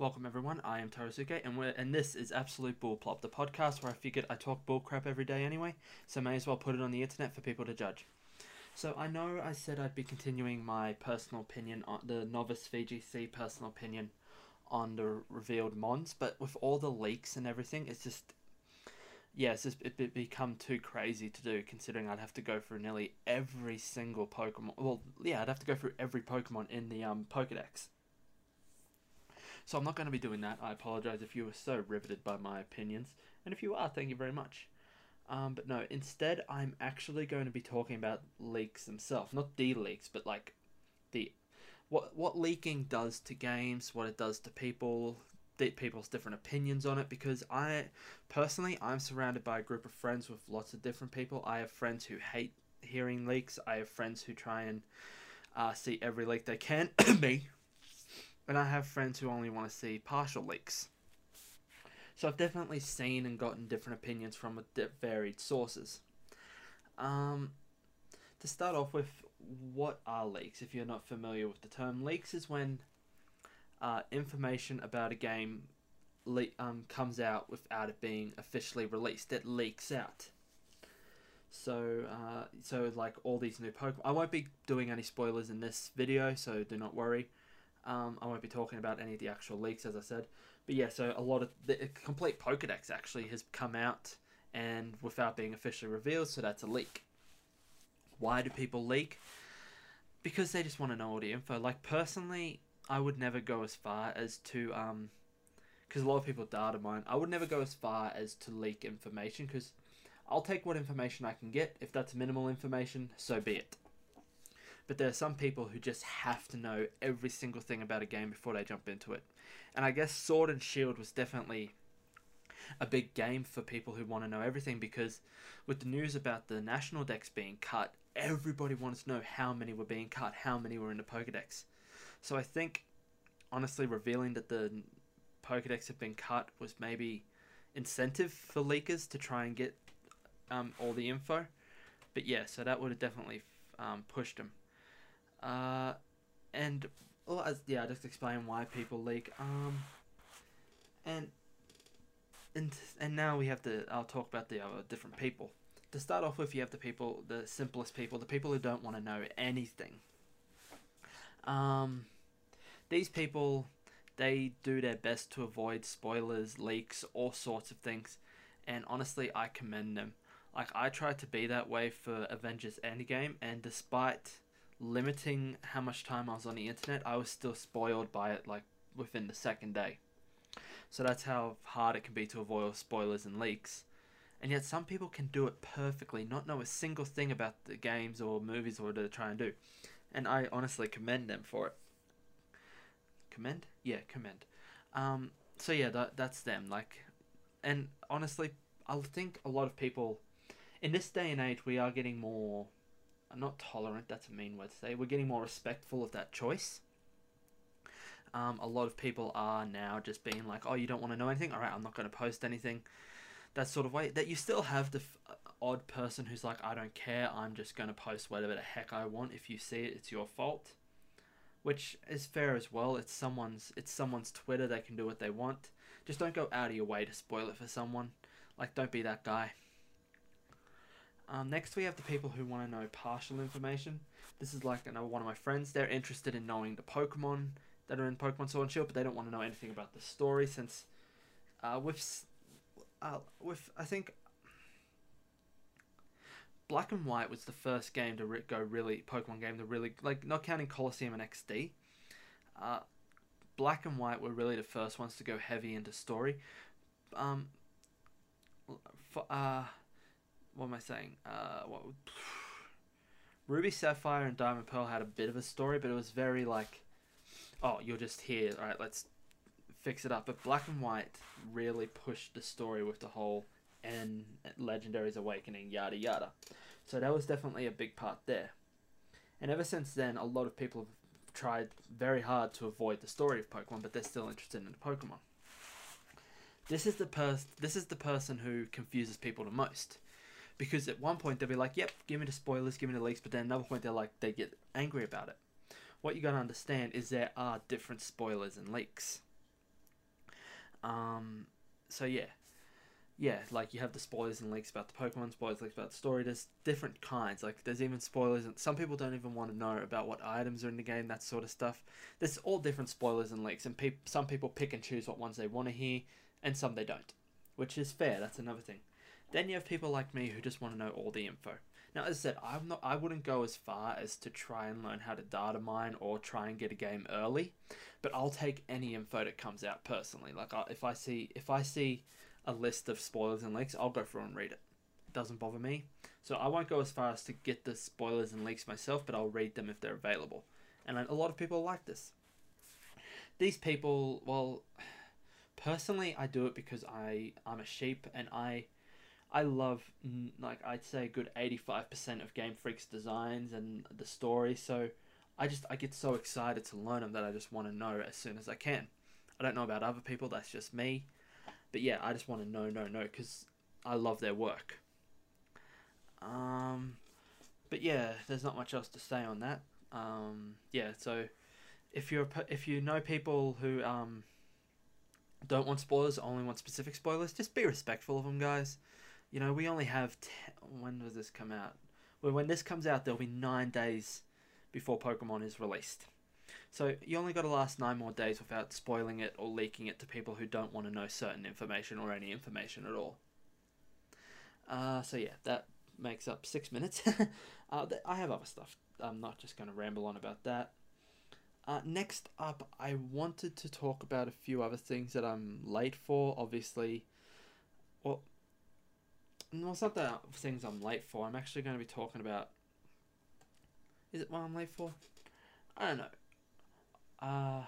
Welcome everyone, I am Torusuke and we're and this is Absolute Bullplop, the podcast where I figured I talk bullcrap every day anyway, so may as well put it on the internet for people to judge. So I know I said I'd be continuing my personal opinion on the novice VGC personal opinion on the revealed mons, but with all the leaks and everything, it's just yeah, it's just it, it become too crazy to do considering I'd have to go through nearly every single Pokemon. Well, yeah, I'd have to go through every Pokemon in the um Pokedex. So I'm not going to be doing that. I apologize if you were so riveted by my opinions, and if you are, thank you very much. Um, but no, instead, I'm actually going to be talking about leaks themselves, not the leaks, but like the what what leaking does to games, what it does to people, people's different opinions on it. Because I personally, I'm surrounded by a group of friends with lots of different people. I have friends who hate hearing leaks. I have friends who try and uh, see every leak they can. Me, and I have friends who only want to see partial leaks. So I've definitely seen and gotten different opinions from varied sources. Um, to start off with, what are leaks? If you're not familiar with the term, leaks is when uh, information about a game le- um, comes out without it being officially released. It leaks out. So, uh, so like all these new Pokemon. I won't be doing any spoilers in this video, so do not worry. Um, I won't be talking about any of the actual leaks, as I said. But yeah, so a lot of the complete Pokedex actually has come out and without being officially revealed, so that's a leak. Why do people leak? Because they just want to know all the info. Like personally, I would never go as far as to um, because a lot of people data mine. I would never go as far as to leak information because I'll take what information I can get. If that's minimal information, so be it. But there are some people who just have to know every single thing about a game before they jump into it. And I guess Sword and Shield was definitely a big game for people who want to know everything because with the news about the national dex being cut, everybody wanted to know how many were being cut, how many were in the Pokedex. So I think, honestly, revealing that the Pokedex had been cut was maybe incentive for leakers to try and get um, all the info. But yeah, so that would have definitely um, pushed them. Uh, and well, as yeah, just explain why people leak. Um, and and and now we have to. I'll talk about the other different people. To start off with, you have the people, the simplest people, the people who don't want to know anything. Um, these people, they do their best to avoid spoilers, leaks, all sorts of things, and honestly, I commend them. Like I tried to be that way for Avengers Endgame, and despite limiting how much time I was on the internet, I was still spoiled by it like within the second day. So that's how hard it can be to avoid spoilers and leaks. And yet some people can do it perfectly, not know a single thing about the games or movies or what they're trying to do. And I honestly commend them for it. Commend? Yeah, commend. Um, so yeah, that, that's them. Like, and honestly, I think a lot of people in this day and age, we are getting more not tolerant, that's a mean word to say. We're getting more respectful of that choice. Um, a lot of people are now just being like, oh, you don't want to know anything? All right, I'm not going to post anything. That sort of way. That you still have the f- uh, odd person who's like, I don't care, I'm just going to post whatever the heck I want. If you see it, it's your fault. Which is fair as well. It's someone's it's someone's Twitter, they can do what they want. Just don't go out of your way to spoil it for someone. Like don't be that guy. Um, next, we have the people who want to know partial information. This is like another one of my friends. They're interested in knowing the Pokemon that are in Pokemon Sword and Shield, but they don't want to know anything about the story since uh, with uh, with I think Black and White was the first game to re- go really Pokemon game to really like not counting Colosseum and XD. Uh, Black and White were really the first ones to go heavy into story. Um, for, uh, what am I saying? Uh, what, Ruby Sapphire and Diamond Pearl had a bit of a story, but it was very like, oh, you're just here. All right, let's fix it up. But Black and White really pushed the story with the whole and Legendary's Awakening, yada yada. So that was definitely a big part there. And ever since then, a lot of people have tried very hard to avoid the story of Pokemon, but they're still interested in the Pokemon. This is the pers- This is the person who confuses people the most because at one point they'll be like, "Yep, give me the spoilers, give me the leaks," but then another point they're like, they get angry about it. What you gotta understand is there are different spoilers and leaks. Um, so yeah, yeah, like you have the spoilers and leaks about the Pokemon, spoilers leaks about the story. There's different kinds. Like there's even spoilers, and some people don't even want to know about what items are in the game, that sort of stuff. There's all different spoilers and leaks, and pe- some people pick and choose what ones they want to hear, and some they don't, which is fair. That's another thing. Then you have people like me who just want to know all the info. Now, as I said, I'm not. I wouldn't go as far as to try and learn how to data mine or try and get a game early, but I'll take any info that comes out personally. Like I, if I see if I see a list of spoilers and leaks, I'll go through and read it. It doesn't bother me. So I won't go as far as to get the spoilers and leaks myself, but I'll read them if they're available. And a lot of people like this. These people, well, personally, I do it because I I'm a sheep and I I love like I'd say a good eighty five percent of Game Freak's designs and the story. So I just I get so excited to learn them that I just want to know as soon as I can. I don't know about other people. That's just me. But yeah, I just want to know, know, know, because I love their work. Um, but yeah, there's not much else to say on that. Um, yeah, so if you're if you know people who um don't want spoilers, only want specific spoilers, just be respectful of them, guys. You know, we only have ten, when does this come out? Well, when this comes out, there'll be nine days before Pokemon is released. So you only got to last nine more days without spoiling it or leaking it to people who don't want to know certain information or any information at all. Uh, so yeah, that makes up six minutes. uh, I have other stuff. I'm not just going to ramble on about that. Uh, next up, I wanted to talk about a few other things that I'm late for. Obviously, well, no, it's not the things I'm late for. I'm actually going to be talking about. Is it what I'm late for? I don't know. Uh,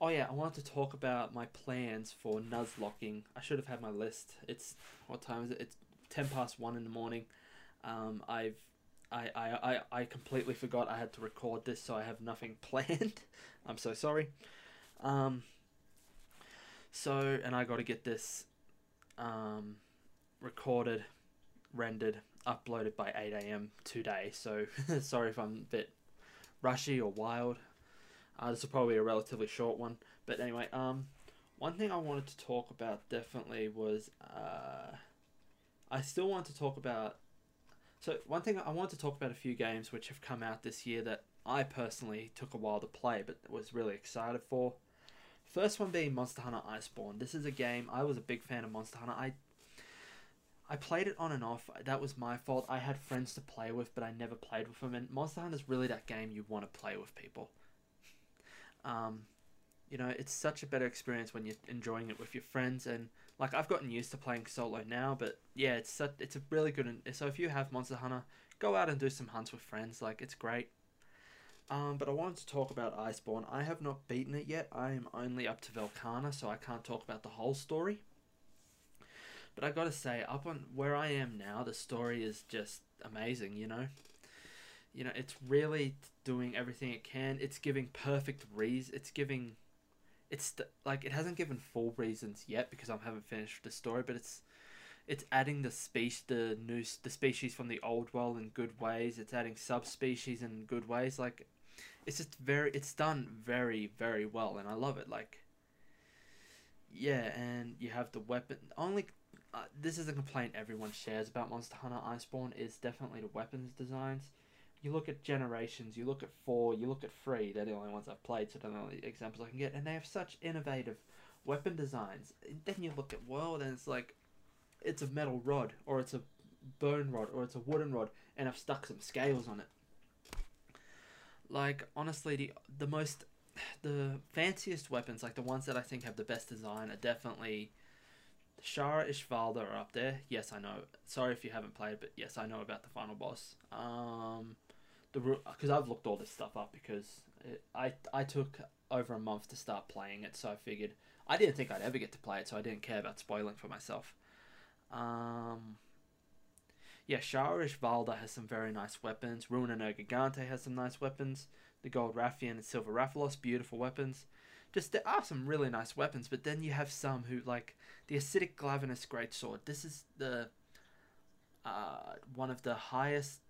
oh yeah, I wanted to talk about my plans for Nuzlocking. I should have had my list. It's what time is it? It's ten past one in the morning. Um, I've I, I, I, I completely forgot I had to record this, so I have nothing planned. I'm so sorry. Um, so, and I got to get this um, recorded, rendered, uploaded by 8 a.m. today. So, sorry if I'm a bit rushy or wild. Uh, this is probably a relatively short one, but anyway, um, one thing I wanted to talk about definitely was uh, I still want to talk about. So one thing I wanted to talk about a few games which have come out this year that I personally took a while to play, but was really excited for. First one being Monster Hunter Iceborne. This is a game I was a big fan of Monster Hunter. I I played it on and off. That was my fault. I had friends to play with, but I never played with them. And Monster Hunter is really that game you want to play with people. Um, you know, it's such a better experience when you're enjoying it with your friends. And like I've gotten used to playing solo now, but yeah, it's such, it's a really good. So if you have Monster Hunter, go out and do some hunts with friends. Like it's great. Um, but I wanted to talk about Iceborne. I have not beaten it yet. I am only up to Velkhana, so I can't talk about the whole story. But I gotta say, up on where I am now, the story is just amazing. You know, you know, it's really doing everything it can. It's giving perfect reasons. It's giving, it's like it hasn't given full reasons yet because I haven't finished the story, but it's, it's adding the species, the new the species from the old world in good ways. It's adding subspecies in good ways. Like, it's just very, it's done very very well, and I love it. Like, yeah, and you have the weapon. Only uh, this is a complaint everyone shares about Monster Hunter Iceborne is definitely the weapons designs you look at Generations, you look at Four, you look at Three. They're the only ones I've played, so they're the only examples I can get, and they have such innovative weapon designs. Then you look at World, and it's like, it's a metal rod, or it's a bone rod, or it's a wooden rod, and I've stuck some scales on it. Like honestly, the the most, the fanciest weapons, like the ones that I think have the best design, are definitely. Shara Ishvalda are up there. Yes, I know. Sorry if you haven't played, but yes, I know about the final boss. Um, the because I've looked all this stuff up because it, I I took over a month to start playing it, so I figured I didn't think I'd ever get to play it, so I didn't care about spoiling for myself. Um, yeah, Shara Ishvalda has some very nice weapons. Ruiner Nergigante has some nice weapons. The Gold Rathian and Silver Rathalos, beautiful weapons. Just there are some really nice weapons, but then you have some who like the Acidic Glavenus Greatsword. This is the uh, one of the highest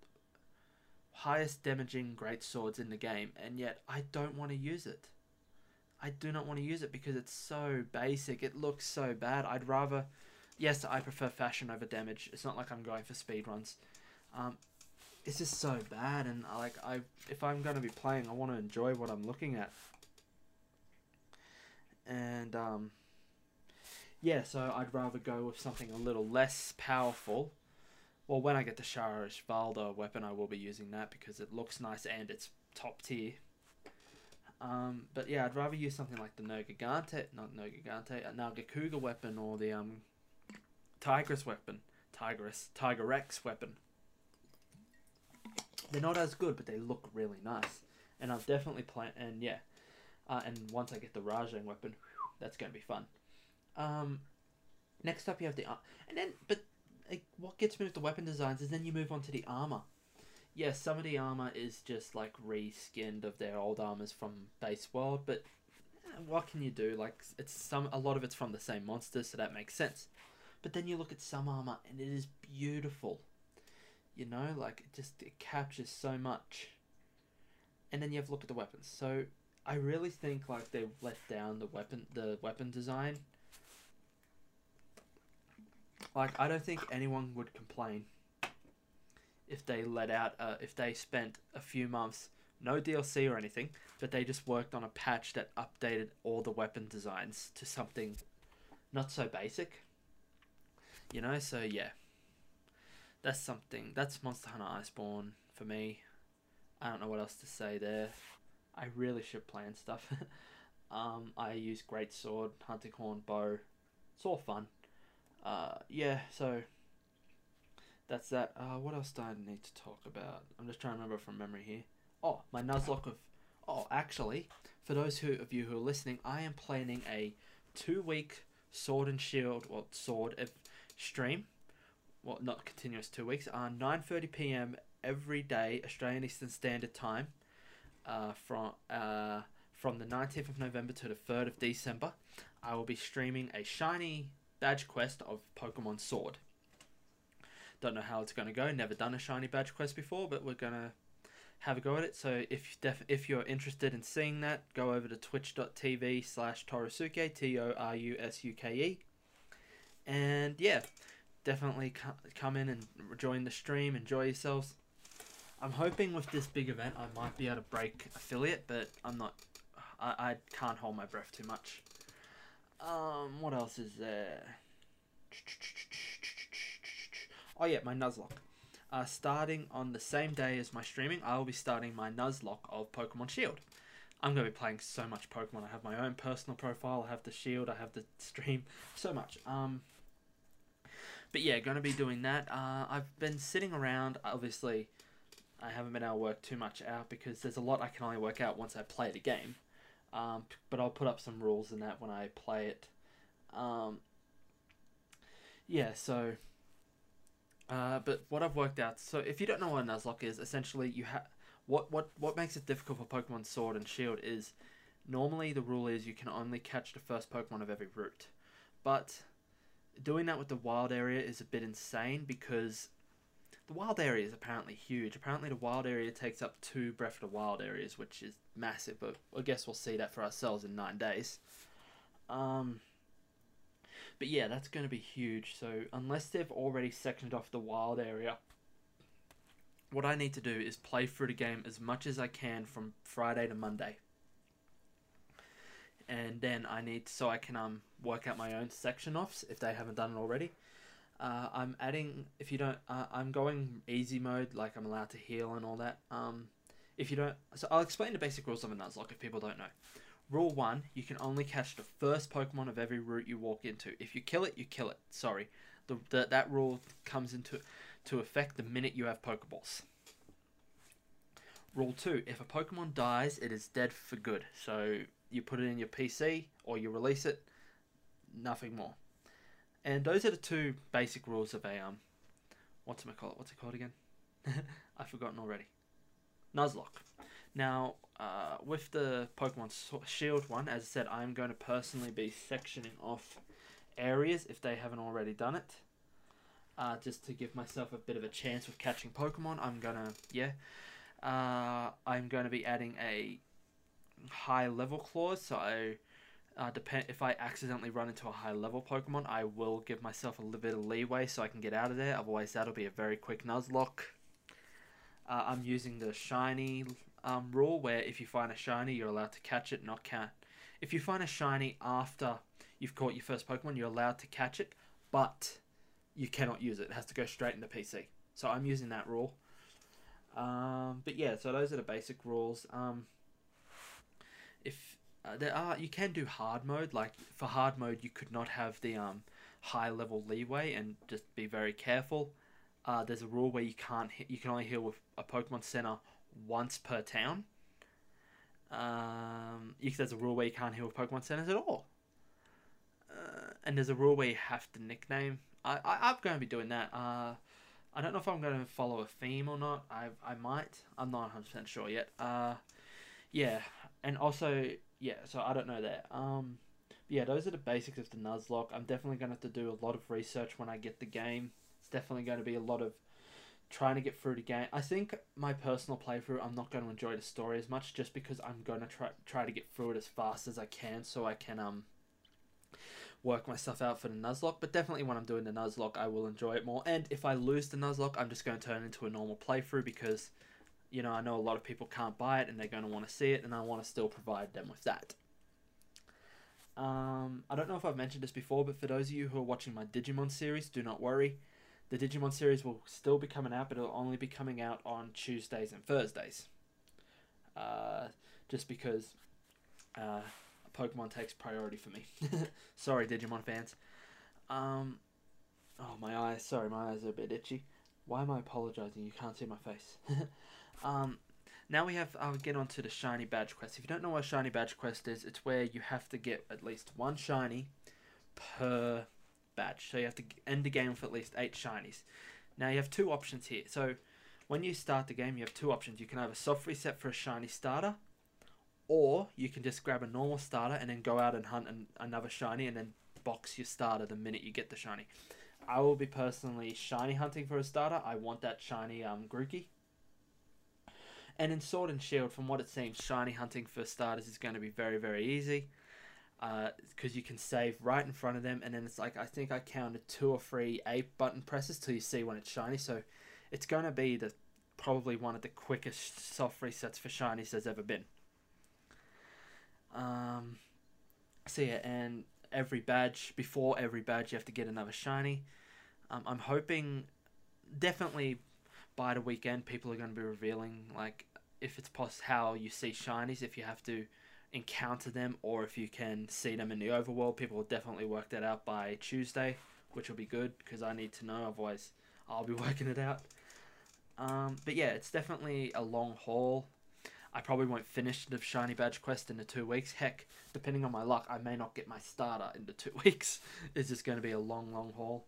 highest damaging great swords in the game, and yet I don't want to use it. I do not want to use it because it's so basic. It looks so bad. I'd rather, yes, I prefer fashion over damage. It's not like I'm going for speed runs. Um, it's just so bad, and like I, if I'm going to be playing, I want to enjoy what I'm looking at. And um, yeah, so I'd rather go with something a little less powerful. Well, when I get the Shara Ishvalda weapon, I will be using that because it looks nice and it's top tier. Um, but yeah, I'd rather use something like the Nergigante, not Nergigante, a Nargacuga weapon or the um, Tigress weapon, Tigress, Tigrex weapon. They're not as good, but they look really nice. And I've definitely played, and yeah, uh, and once I get the Rajang weapon, whew, that's going to be fun. Um, next up, you have the, uh, and then, but like, what gets me with the weapon designs is then you move on to the armor yeah, some of the armor is just like reskinned of their old armors from base world, but eh, what can you do? Like it's some a lot of it's from the same monsters, so that makes sense. But then you look at some armor and it is beautiful. You know, like it just it captures so much. And then you have to look at the weapons. So I really think like they let down the weapon the weapon design. Like I don't think anyone would complain if they let out uh, if they spent a few months no DLC or anything, but they just worked on a patch that updated all the weapon designs to something not so basic. You know, so yeah. That's something. That's Monster Hunter Iceborne for me. I don't know what else to say there. I really should plan stuff. um, I use Great Sword, Hunting Horn, Bow. It's all fun. Uh, yeah, so that's that. Uh, what else do I need to talk about? I'm just trying to remember from memory here. Oh, my Nuzlocke of. Oh, actually, for those who, of you who are listening, I am planning a two-week Sword and Shield, well, Sword of stream. Well, not continuous two weeks. Uh, 9:30 p.m. every day, Australian Eastern Standard Time. Uh, from uh, from the 19th of November to the 3rd of December, I will be streaming a shiny badge quest of Pokemon Sword. Don't know how it's going to go. Never done a shiny badge quest before, but we're going to have a go at it. So if def- if you're interested in seeing that, go over to twitch.tv slash Torusuke, T O R U S U K E. And yeah, definitely come in and join the stream, enjoy yourselves. I'm hoping with this big event I might be able to break affiliate, but I'm not. I, I can't hold my breath too much. Um, what else is there? Oh yeah, my Nuzlocke. Uh, starting on the same day as my streaming, I will be starting my Nuzlocke of Pokemon Shield. I'm going to be playing so much Pokemon. I have my own personal profile. I have the Shield. I have the stream. So much. Um, but yeah, going to be doing that. Uh, I've been sitting around. Obviously, I haven't been able to work too much out because there's a lot I can only work out once I play the game. Um, but I'll put up some rules in that when I play it. Um, yeah, so uh, but what I've worked out, so if you don't know what a Nuzlocke is, essentially you have what what what makes it difficult for Pokemon Sword and Shield is normally the rule is you can only catch the first Pokemon of every route, but doing that with the wild area is a bit insane because the wild area is apparently huge. Apparently, the wild area takes up two Breath of the Wild areas, which is massive. But I guess we'll see that for ourselves in nine days. Um, but yeah, that's going to be huge. So unless they've already sectioned off the wild area, what I need to do is play through the game as much as I can from Friday to Monday. And then I need so I can um work out my own section offs if they haven't done it already. Uh, I'm adding if you don't uh, I'm going easy mode like I'm allowed to heal and all that. Um, if you don't, so I'll explain the basic rules of a Nuzlocke if people don't know. Rule 1, you can only catch the first Pokemon of every route you walk into. If you kill it, you kill it. Sorry. The, the, that rule comes into to effect the minute you have Pokeballs. Rule 2, if a Pokemon dies, it is dead for good. So you put it in your PC or you release it, nothing more. And those are the two basic rules of a um what's it called? What's it called again? I've forgotten already. Nuzlocke. Now, uh, with the Pokemon Shield one, as I said, I'm going to personally be sectioning off areas if they haven't already done it. Uh, just to give myself a bit of a chance with catching Pokemon, I'm gonna, yeah. Uh, I'm going to be adding a high level clause, so I uh, depend if I accidentally run into a high level Pokemon, I will give myself a little bit of leeway so I can get out of there. Otherwise, that'll be a very quick Nuzlocke. Uh, I'm using the shiny um, rule where if you find a shiny, you're allowed to catch it, not count. If you find a shiny after you've caught your first Pokemon, you're allowed to catch it, but you cannot use it. It has to go straight into PC. So I'm using that rule. Um, but yeah, so those are the basic rules. Um, if uh, there are, you can do hard mode. Like for hard mode, you could not have the um, high level leeway and just be very careful. Uh, there's a rule where you can't you can only heal with a Pokemon Center once per town. Um, you, there's a rule where you can't heal with Pokemon Centers at all. Uh, and there's a rule where you have to nickname. I, I I'm going to be doing that. Uh, I don't know if I'm going to follow a theme or not. I I might. I'm not 100 percent sure yet. Uh, yeah, and also yeah. So I don't know that. Um, yeah, those are the basics of the Nuzlocke. I'm definitely going to have to do a lot of research when I get the game. It's definitely going to be a lot of trying to get through the game. I think my personal playthrough, I'm not going to enjoy the story as much, just because I'm going to try try to get through it as fast as I can, so I can um work myself out for the Nuzlocke, but definitely when I'm doing the Nuzlocke, I will enjoy it more. And if I lose the Nuzlocke, I'm just going to turn into a normal playthrough because, you know, I know a lot of people can't buy it and they're going to want to see it, and I want to still provide them with that. Um, I don't know if I've mentioned this before, but for those of you who are watching my Digimon series, do not worry. The Digimon series will still be coming out, but it'll only be coming out on Tuesdays and Thursdays. Uh, just because uh, Pokemon takes priority for me. sorry, Digimon fans. Um, oh, my eyes. Sorry, my eyes are a bit itchy. Why am I apologizing? You can't see my face. um, now we have. I'll get on to the shiny badge quest. If you don't know what shiny badge quest is, it's where you have to get at least one shiny per badge. So you have to end the game with at least eight shinies. Now you have two options here. So when you start the game, you have two options. You can have a soft reset for a shiny starter, or you can just grab a normal starter and then go out and hunt an, another shiny and then box your starter the minute you get the shiny. I will be personally shiny hunting for a starter. I want that shiny um, Grookey. And in Sword and Shield, from what it seems, shiny hunting for starters is going to be very, very easy. Because uh, you can save right in front of them, and then it's like I think I counted two or three A button presses till you see when it's shiny. So it's going to be the probably one of the quickest soft resets for shinies there's ever been. Um, so yeah, and every badge before every badge you have to get another shiny. Um, I'm hoping definitely by the weekend people are going to be revealing like if it's possible how you see shinies if you have to encounter them or if you can see them in the overworld people will definitely work that out by tuesday which will be good because i need to know otherwise i'll be working it out um, but yeah it's definitely a long haul I probably won't finish the shiny badge quest in the two weeks. Heck, depending on my luck, I may not get my starter in the two weeks. it's just going to be a long, long haul.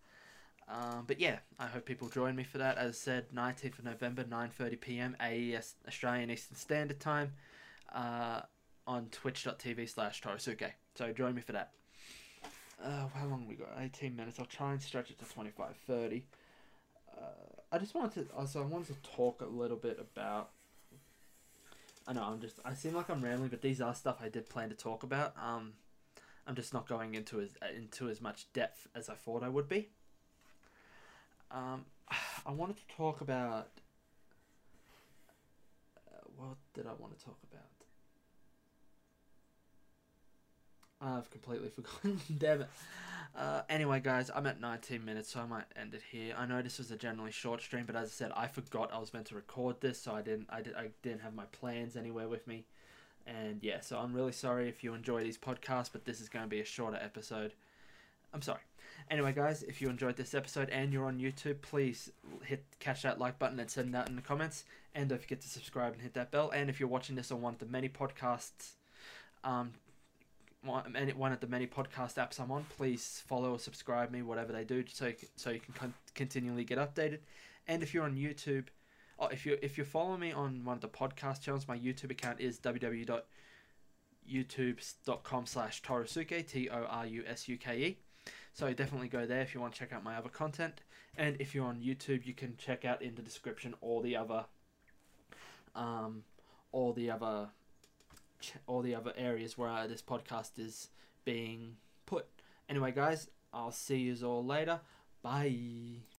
Um, but yeah, I hope people join me for that. As I said, 19th of November, 9:30 p.m. AES Australian Eastern Standard Time, uh, on Twitch.tv slash Torusuke. So join me for that. Uh, how long we got? 18 minutes. I'll try and stretch it to 25, 30. Uh, I just wanted to also I wanted to talk a little bit about I know I'm just I seem like I'm rambling, but these are stuff I did plan to talk about. Um, I'm just not going into as into as much depth as I thought I would be. Um, I wanted to talk about. Uh, what did I want to talk about? I've completely forgotten. Damn it. Uh, anyway, guys, I'm at 19 minutes, so I might end it here. I know this was a generally short stream, but as I said, I forgot I was meant to record this, so I didn't. I, did, I didn't have my plans anywhere with me, and yeah, so I'm really sorry if you enjoy these podcasts, but this is going to be a shorter episode. I'm sorry. Anyway, guys, if you enjoyed this episode and you're on YouTube, please hit catch that like button and send that in the comments, and don't forget to subscribe and hit that bell. And if you're watching this on one of the many podcasts um, one of the many podcast apps I'm on, please follow or subscribe me, whatever they do, so so you can con- continually get updated. And if you're on YouTube, oh, if you if you're following me on one of the podcast channels, my YouTube account is www.youtube.com slash Torusuke, T O R U S U K E. So definitely go there if you want to check out my other content. And if you're on YouTube, you can check out in the description all the other, um, all the other all the other areas where this podcast is being put. Anyway, guys, I'll see you all later. Bye.